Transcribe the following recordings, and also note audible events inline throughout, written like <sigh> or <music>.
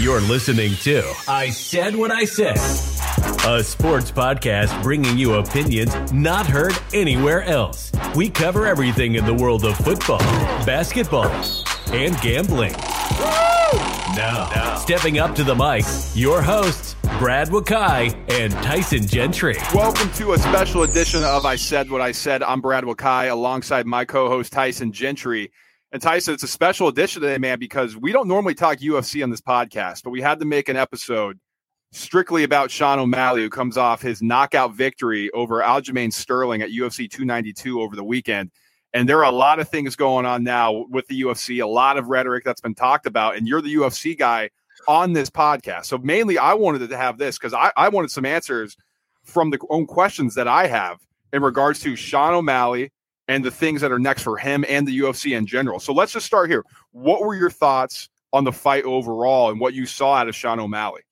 You're listening to I Said What I Said, a sports podcast bringing you opinions not heard anywhere else. We cover everything in the world of football, basketball, and gambling. Now, now, stepping up to the mic, your hosts, Brad Wakai and Tyson Gentry. Welcome to a special edition of I Said What I Said. I'm Brad Wakai alongside my co host, Tyson Gentry. And Tyson, it's a special edition today, man, because we don't normally talk UFC on this podcast, but we had to make an episode strictly about Sean O'Malley, who comes off his knockout victory over Aljamain Sterling at UFC 292 over the weekend. And there are a lot of things going on now with the UFC, a lot of rhetoric that's been talked about. And you're the UFC guy on this podcast. So mainly I wanted to have this because I, I wanted some answers from the own questions that I have in regards to Sean O'Malley and the things that are next for him and the UFC in general. So let's just start here. What were your thoughts on the fight overall and what you saw out of Sean O'Malley?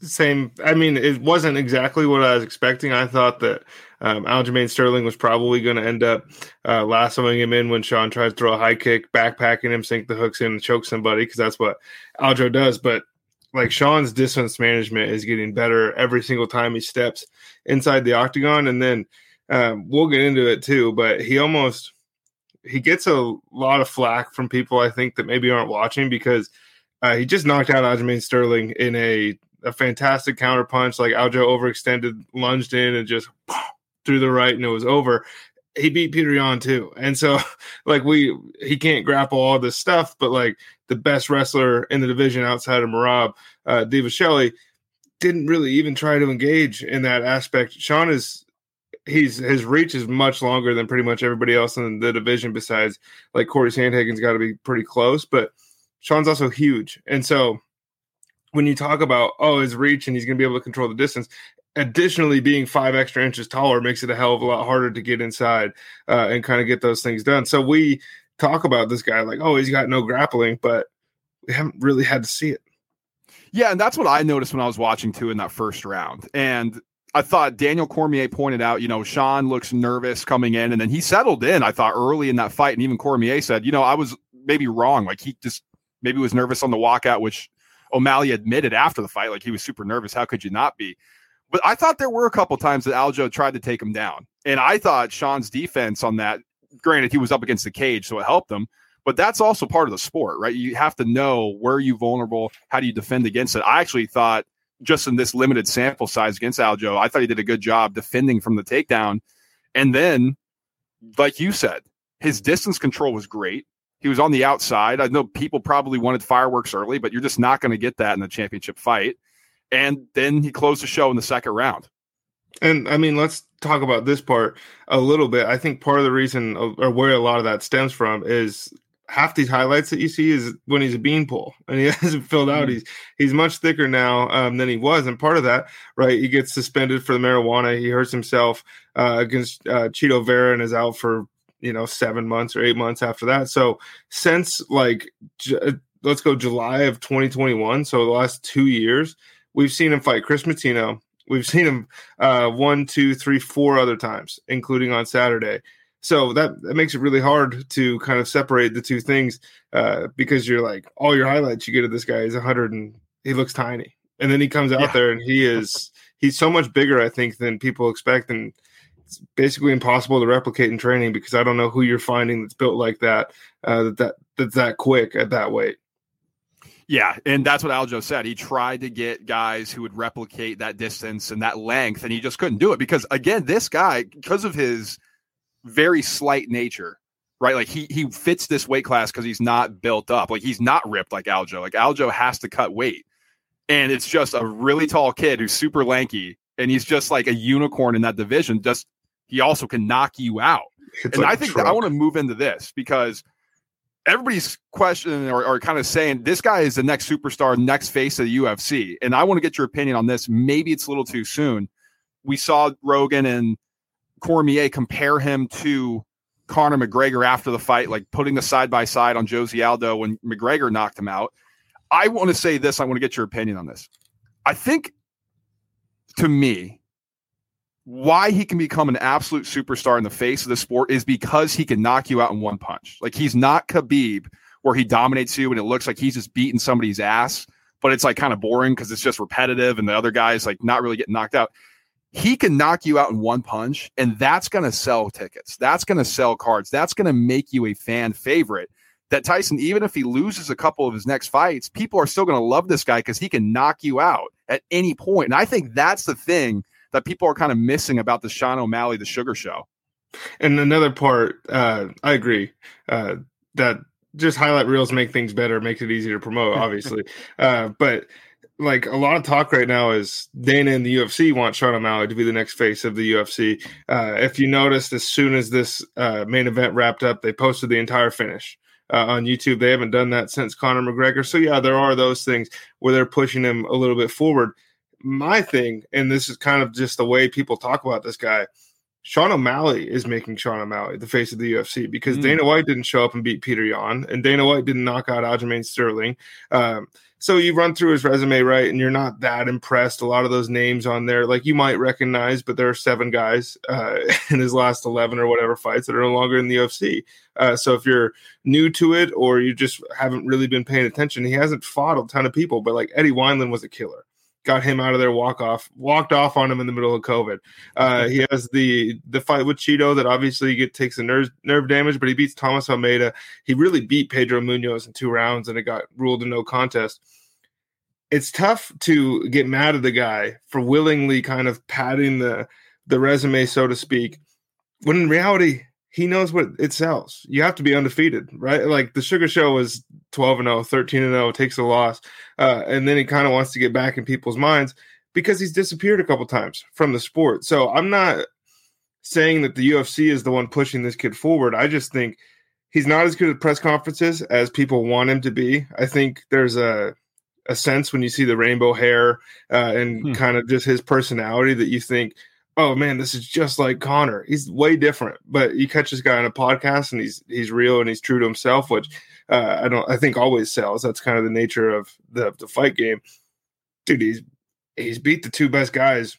Same. I mean, it wasn't exactly what I was expecting. I thought that um, Aljamain Sterling was probably going to end up uh, lassoing him in when Sean tries to throw a high kick, backpacking him, sink the hooks in, and choke somebody because that's what Aljo does. But like Sean's distance management is getting better every single time he steps inside the octagon, and then um, we'll get into it too. But he almost he gets a lot of flack from people I think that maybe aren't watching because uh, he just knocked out Aljamain Sterling in a a fantastic counter punch. Like Aljo overextended, lunged in, and just <sniffs> threw the right, and it was over. He beat Petr Yan too, and so <laughs> like we he can't grapple all this stuff, but like the best wrestler in the division outside of Merab, uh, Dvalishvili, didn't really even try to engage in that aspect. Sean is he's his reach is much longer than pretty much everybody else in the division. Besides, like Corey Sandhagen's got to be pretty close, but Sean's also huge, and so when you talk about oh his reach and he's going to be able to control the distance, additionally being five extra inches taller makes it a hell of a lot harder to get inside uh, and kind of get those things done. So we talk about this guy like oh he's got no grappling, but we haven't really had to see it. Yeah, and that's what I noticed when I was watching too in that first round. And I thought Daniel Cormier pointed out, you know, Sean looks nervous coming in, and then he settled in. I thought early in that fight, and even Cormier said, you know, I was maybe wrong. Like he just maybe was nervous on the walkout, which O'Malley admitted after the fight, like he was super nervous. How could you not be? But I thought there were a couple times that Aljo tried to take him down, and I thought Sean's defense on that. Granted, he was up against the cage, so it helped him. But that's also part of the sport, right? You have to know where you vulnerable. How do you defend against it? I actually thought just in this limited sample size against Aljo, I thought he did a good job defending from the takedown. And then, like you said, his distance control was great. He was on the outside. I know people probably wanted fireworks early, but you're just not going to get that in a championship fight. And then he closed the show in the second round. And I mean, let's talk about this part a little bit. I think part of the reason, or where a lot of that stems from, is half these highlights that you see is when he's a beanpole and he <laughs> hasn't filled out. Mm-hmm. He's he's much thicker now um, than he was, and part of that, right? He gets suspended for the marijuana. He hurts himself uh, against uh, Chito Vera and is out for you know seven months or eight months after that. So since like j- uh, let's go July of 2021, so the last two years, we've seen him fight Kris Moutinho. We've seen him uh, one, two, three, four other times, including on Saturday. So that, that makes it really hard to kind of separate the two things uh, because you're like all your highlights you get of this guy is 100 and he looks tiny, and then he comes out yeah. there and he is he's so much bigger I think than people expect, and it's basically impossible to replicate in training because I don't know who you're finding that's built like that uh, that that that's that quick at that weight. Yeah, and that's what Aljo said. He tried to get guys who would replicate that distance and that length, and he just couldn't do it because again, this guy because of his very slight nature, right? Like he he fits this weight class because he's not built up. Like he's not ripped like Aljo. Like Aljo has to cut weight. And it's just a really tall kid who's super lanky and he's just like a unicorn in that division. Just he also can knock you out. It's and like I think I want to move into this because everybody's questioning or, or, kind of saying this guy is the next superstar, next face of the UFC. And I want to get your opinion on this. Maybe it's a little too soon. We saw Rogan and Cormier compare him to Conor McGregor after the fight, like putting the side by side on Jose Aldo when McGregor knocked him out. I want to say this. I want to get your opinion on this. I think, to me, why he can become an absolute superstar in the face of the sport is because he can knock you out in one punch. Like he's not Khabib, where he dominates you and it looks like he's just beating somebody's ass but it's like kind of boring because it's just repetitive and the other guy's like not really getting knocked out. He can knock you out in one punch, and that's going to sell tickets. That's going to sell cards. That's going to make you a fan favorite. That Tyson, even if he loses a couple of his next fights, people are still going to love this guy because he can knock you out at any point. And I think that's the thing that people are kind of missing about the Sean O'Malley, the Sugar Show. And another part, uh, I agree uh, that just highlight reels make things better, makes it easier to promote, obviously. <laughs> uh, but like a lot of talk right now is Dana and the UFC want Sean O'Malley to be the next face of the UFC. Uh, if you noticed, as soon as this uh, main event wrapped up, they posted the entire finish. Uh, on YouTube, they haven't done that since Conor McGregor. So yeah, there are those things where they're pushing him a little bit forward. My thing, and this is kind of just the way people talk about this guy, Sean O'Malley is making Sean O'Malley the face of the UFC because mm. Dana White didn't show up and beat Petr Yan, and Dana White didn't knock out Aljamain Sterling. Um, so you run through his resume, right, and you're not that impressed. A lot of those names on there, like you might recognize, but there are seven guys uh, <laughs> in his last eleven or whatever fights that are no longer in the UFC. Uh, so if you're new to it or you just haven't really been paying attention, he hasn't fought a ton of people, but like Eddie Wineland was a killer got him out of there, walk off, walked off on him in the middle of COVID. Uh, he has the the fight with Chito that obviously get, takes the nerve nerve damage, but he beats Thomas Almeida. He really beat Pedro Munhoz in two rounds, and it got ruled a no contest. It's tough to get mad at the guy for willingly kind of padding the the resume, so to speak, when in reality he knows what it sells. You have to be undefeated, right? Like the Sugar Show was 12 and 0, 13 and 0, takes a loss. Uh, and then he kind of wants to get back in people's minds because he's disappeared a couple times from the sport. So I'm not saying that the UFC is the one pushing this kid forward. I just think he's not as good at press conferences as people want him to be. I think there's a a sense when you see the rainbow hair uh, and hmm. kind of just his personality that you think – oh man, this is just like Conor. He's way different, but you catch this guy on a podcast and he's he's real and he's true to himself, which uh, I don't I think always sells. That's kind of the nature of the the fight game. Dude, he's he's beat the two best guys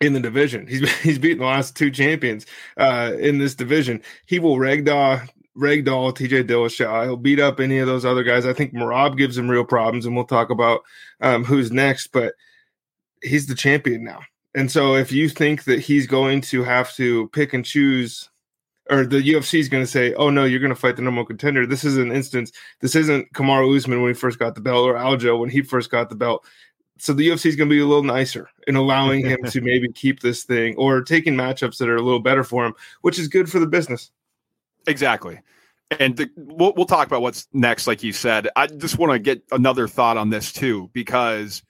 in the division. He's <laughs> he's beaten the last two champions uh, in this division. He will ragdoll ragdoll TJ Dillashaw. He'll beat up any of those other guys. I think Merab gives him real problems, and we'll talk about um, who's next. But he's the champion now. And so if you think that he's going to have to pick and choose or the UFC is going to say, "Oh no, you're going to fight the number one contender." This is an instance. This isn't Kamaru Usman when he first got the belt, or Aljo when he first got the belt. So the UFC is going to be a little nicer in allowing him <laughs> to maybe keep this thing, or taking matchups that are a little better for him, which is good for the business. Exactly. And the, we'll, we'll talk about what's next, like you said. I just want to get another thought on this too, because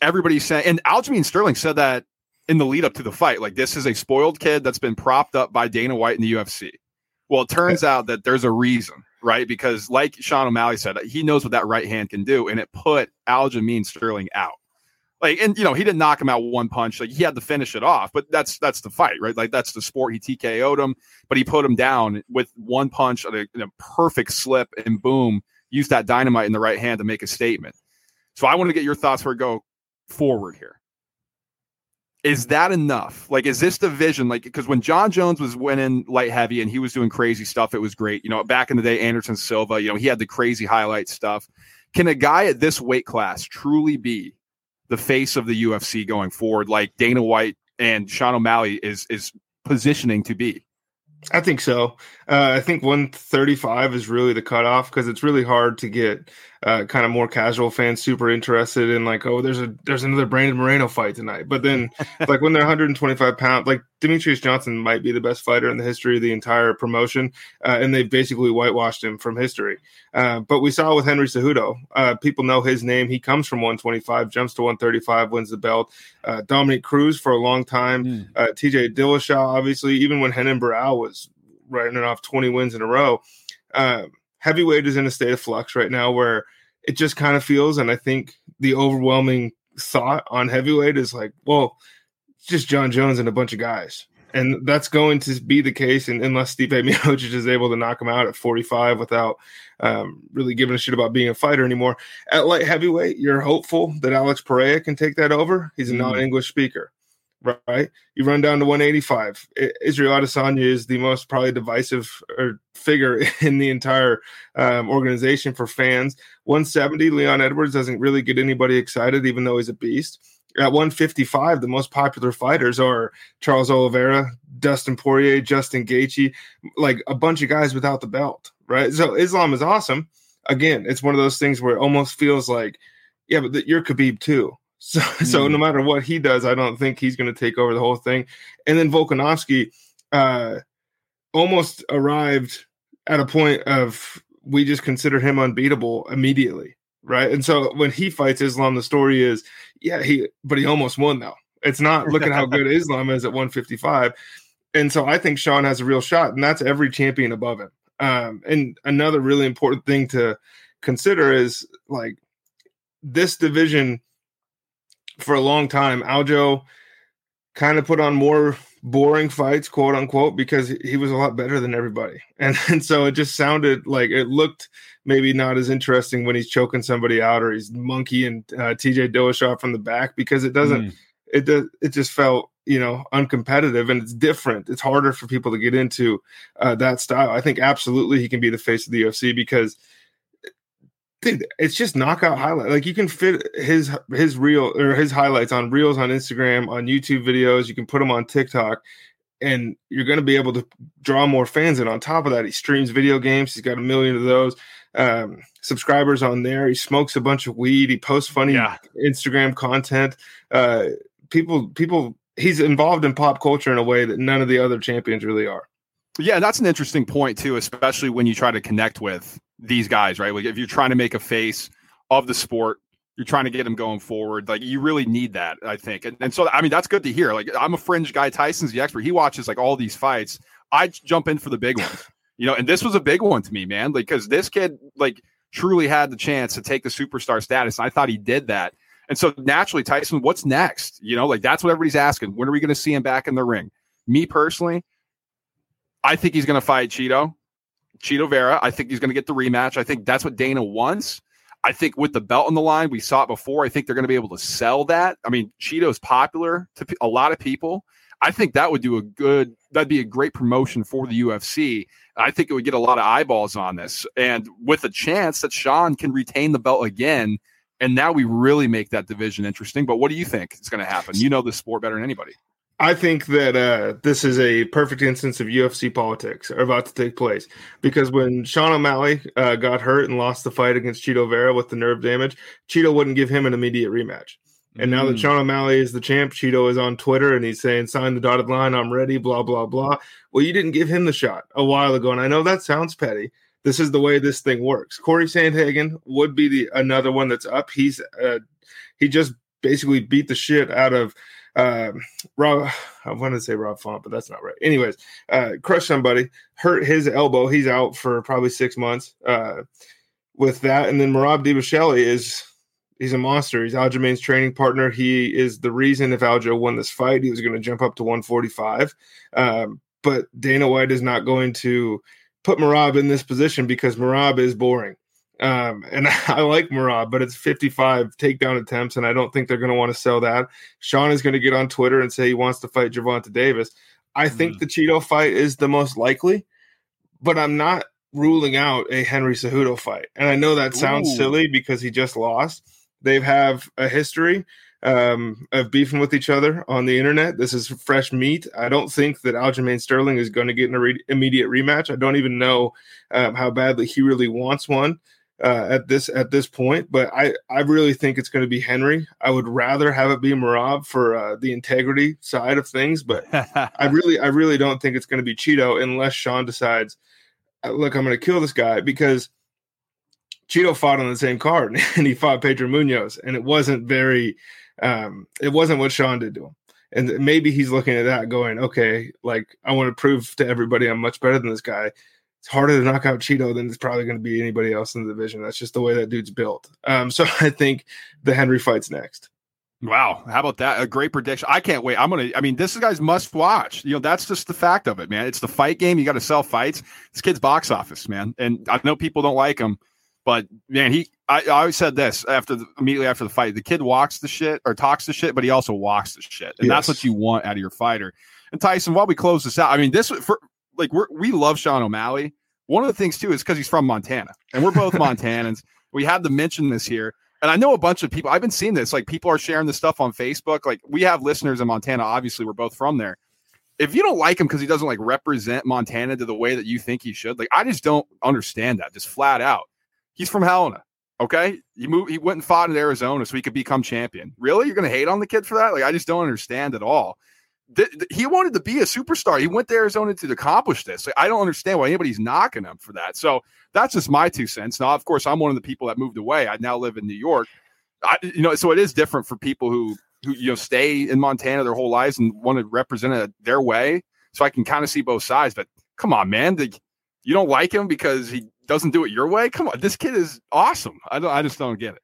everybody's saying, and Aljamain Sterling said that in the lead up to the fight. Like this is a spoiled kid that's been propped up by Dana White in the UFC. Well, it turns out that there's a reason, right? Because like Sean O'Malley said, he knows what that right hand can do, and it put Aljamain Sterling out. Like, and you know, he didn't knock him out one punch. Like he had to finish it off, but that's that's the fight, right? Like that's the sport. He TKO'd him, but he put him down with one punch, a, a perfect slip, and boom, used that dynamite in the right hand to make a statement. So I want to get your thoughts where go forward here is that enough? Like, is this the vision? like because when Jon Jones was winning light heavy and he was doing crazy stuff, it was great. You know, back in the day, Anderson Silva, you know, he had the crazy highlight stuff. Can a guy at this weight class truly be the face of the UFC going forward, like Dana White and Sean O'Malley is is positioning to be? I think so. Uh, I think 135 is really the cutoff because it's really hard to get uh, kind of more casual fans super interested in like, oh, there's a there's another Brandon Moreno fight tonight. But then, <laughs> like when they're 125 pounds, like Demetrious Johnson might be the best fighter in the history of the entire promotion, uh, and they've basically whitewashed him from history. Uh, but we saw with Henry Cejudo, uh, people know his name. He comes from 125, jumps to 135, wins the belt. Uh, Dominick Cruz for a long time. Mm. T.J. Dillashaw, obviously, even when Renan Barão was writing off 20 wins in a row. Uh, heavyweight is in a state of flux right now where it just kind of feels, and I think the overwhelming thought on heavyweight is like, well, it's just Jon Jones and a bunch of guys. And that's going to be the case and, unless Stipe <laughs> Miocic is able to knock him out at 45 without um, really giving a shit about being a fighter anymore. At light heavyweight, you're hopeful that Alex Pereira can take that over. He's a mm. non-English speaker. Right? You run down to 185. Israel Adesanya is the most probably divisive figure <laughs> in the entire um, organization for fans. 170, Leon Edwards doesn't really get anybody excited, even though he's a beast. At 155, the most popular fighters are Charles Oliveira, Dustin Poirier, Justin Gaethje, like a bunch of guys without the belt, right? So Islam is awesome. Again, it's one of those things where it almost feels like, yeah, but you're Khabib too so, mm. <laughs> so no matter what he does, I don't think he's going to take over the whole thing. And then Volkanovski uh, almost arrived at a point of we just consider him unbeatable immediately, right? And so when he fights Islam, the story is, yeah, he, but he almost won though. It's not look at how good <laughs> Islam is at 155. And so I think Sean has a real shot, and that's every champion above him. Um, and another really important thing to consider is like this division for a long time, Aljo kind of put on more boring fights, quote unquote, because he was a lot better than everybody. <laughs> And, and so it just sounded like it looked maybe not as interesting when he's choking somebody out or he's monkey and uh, TJ Dillashaw from the back because it doesn't, mm. it does, it just felt, you know, uncompetitive and it's different. It's harder for people to get into uh, that style. I think absolutely he can be the face of the UFC because – dude, it's just knockout highlight. Like you can fit his his reel or his highlights on reels on Instagram, on YouTube videos. You can put them on TikTok, and you're going to be able to draw more fans. And on top of that, he streams video games. He's got a million of those um, subscribers on there. He smokes a bunch of weed. He posts funny yeah. Instagram content. Uh, people, people. He's involved in pop culture in a way that none of the other champions really are. Yeah, that's an interesting point too, especially when you try to connect with these guys, right? Like if you're trying to make a face of the sport, you're trying to get them going forward. Like you really need that, I think. And, and so, I mean, that's good to hear. Like I'm a fringe guy. Tyson's the expert. He watches like all these fights. I jump in for the big ones, you know. And this was a big one to me, man. Like because this kid like truly had the chance to take the superstar status. I thought he did that. And so naturally, Tyson, what's next? You know, like that's what everybody's asking. When are we going to see him back in the ring? Me personally, I think he's going to fight Chito. Chito Vera. I think he's going to get the rematch. I think that's what Dana wants. I think with the belt on the line, we saw it before. I think they're going to be able to sell that. I mean, Chito's popular to a lot of people. I think that would do a good, that'd be a great promotion for the UFC. I think it would get a lot of eyeballs on this. And with a chance that Sean can retain the belt again. And now we really make that division interesting. But what do you think is going to happen? You know the sport better than anybody. I think that uh, this is a perfect instance of UFC politics are about to take place because when Sean O'Malley uh, got hurt and lost the fight against Chito Vera with the nerve damage, Chito wouldn't give him an immediate rematch. And now that mm. Sean O'Malley is the champ, Chito is on Twitter and he's saying, sign the dotted line, I'm ready, blah, blah, blah. Well, you didn't give him the shot a while ago. And I know that sounds petty. This is the way this thing works. Corey Sandhagen would be the another one that's up. He's uh, he just basically beat the shit out of uh, Rob, I want to say Rob Font, but that's not right. Anyways, uh, crushed somebody, hurt his elbow. He's out for probably six months uh, with that. And then Merab Dvalishvili is he's a monster. He's Aljamain's training partner. He is the reason if Aljo won this fight, he was going to jump up to 145. Um, but Dana White is not going to put Merab in this position because Merab is boring. Um, and <laughs> I like Merab, but it's 55 takedown attempts, and I don't think they're going to want to sell that. Sean is going to get on Twitter and say he wants to fight Gervonta Davis. I mm. think the Chito fight is the most likely, but I'm not ruling out a Henry Cejudo fight. And I know that sounds Ooh. silly because he just lost. They have a history um, of beefing with each other on the internet. This is fresh meat. I don't think that Aljamain Sterling is going to get an re- immediate rematch. I don't even know um, how badly he really wants one uh, at this at this point. But I I really think it's going to be Henry. I would rather have it be Merab for uh, the integrity side of things, but <laughs> I really I really don't think it's going to be Chito unless Sean decides, uh, look, I'm going to kill this guy because. Chito fought on the same card <laughs> and he fought Pedro Munhoz, and it wasn't very, um, it wasn't what Sean did to him. And maybe he's looking at that going, okay, like I want to prove to everybody I'm much better than this guy it's harder to knock out Chito than it's probably going to be anybody else in the division. That's just the way that dude's built. Um, so <laughs> I think the Henry fight's next. Wow, how about that? A great prediction. I can't wait. I'm gonna. I mean, this guy's must watch. You know, that's just the fact of it, man. It's the fight game. You got to sell fights. This kid's box office, man. And I know people don't like him, But man, he I, I always said this after the, immediately after the fight: the kid walks the shit or talks the shit, but he also walks the shit, and yes. that's what you want out of your fighter. And Tyson, while we close this out, I mean, this for like we we love Sean O'Malley. One of the things too is because he's from Montana, and we're both <laughs> Montanans. We had to mention this here. And I know a bunch of people, I've been seeing this, like people are sharing this stuff on Facebook. Like we have listeners in Montana, obviously, we're both from there. If you don't like him because he doesn't like represent Montana to the way that you think he should, like I just don't understand that, just flat out. He's from Helena. Okay. He moved, he went and fought in Arizona so he could become champion. Really? You're going to hate on the kid for that? Like, I just don't understand at all. Th- th- he wanted to be a superstar. He went to Arizona to accomplish this. Like, I don't understand why anybody's knocking him for that. So that's just my two cents. Now, of course, I'm one of the people that moved away. I now live in New York. I, you know, so it is different for people who who you know stay in Montana their whole lives and want to represent it their way. So I can kind of see both sides. But come on, man, the, you don't like him because he doesn't do it your way. Come on, this kid is awesome. I don't. I just don't get it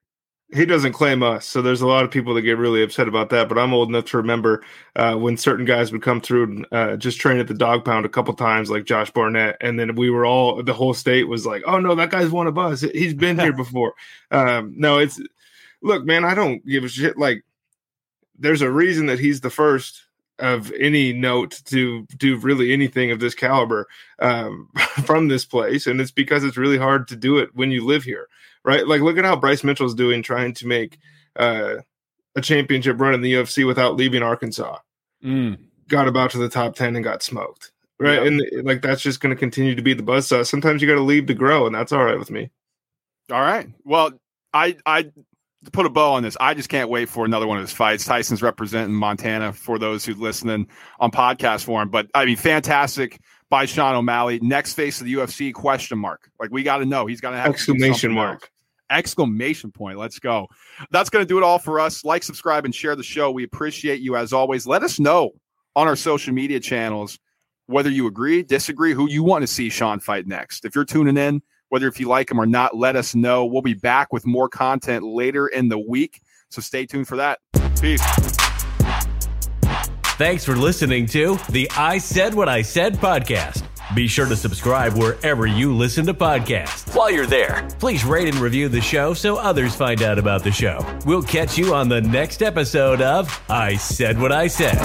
he doesn't claim us, so there's a lot of people that get really upset about that. But I'm old enough to remember uh, when certain guys would come through and uh, just train at the dog pound a couple times, like Josh Barnett, and then we were all the whole state was like, "Oh no, that guy's one of us. He's been here <laughs> before." Um, no, it's look, man, I don't give a shit. Like, there's a reason that he's the first of any note to do really anything of this caliber um, <laughs> from this place, and it's because it's really hard to do it when you live here right? Like, look at how Bryce Mitchell's doing trying to make uh, a championship run in the UFC without leaving Arkansas. Mm. Got about to the top 10 and got smoked, right? And like, that's just going to continue to be the buzz saw. Sometimes you got to leave to grow, and that's all right with me. All right. Well, I, I, to put a bow on this, I just can't wait for another one of his fights. Tyson's representing Montana for those who listening on podcast form. But I mean, fantastic by Sean O'Malley. Next face of the UFC? Question mark. Like we got to know. He's got to have exclamation mark. Exclamation point. Let's go. That's going to do it all for us. Like, subscribe, and share the show. We appreciate you as always. Let us know on our social media channels whether you agree, disagree, who you want to see Sean fight next. If you're tuning in, whether if you like him or not, let us know. We'll be back with more content later in the week. So stay tuned for that. Peace. Thanks for listening to the I Said What I Said podcast. Be sure to subscribe wherever you listen to podcasts. While you're there, please rate and review the show so others find out about the show. We'll catch you on the next episode of I Said What I Said.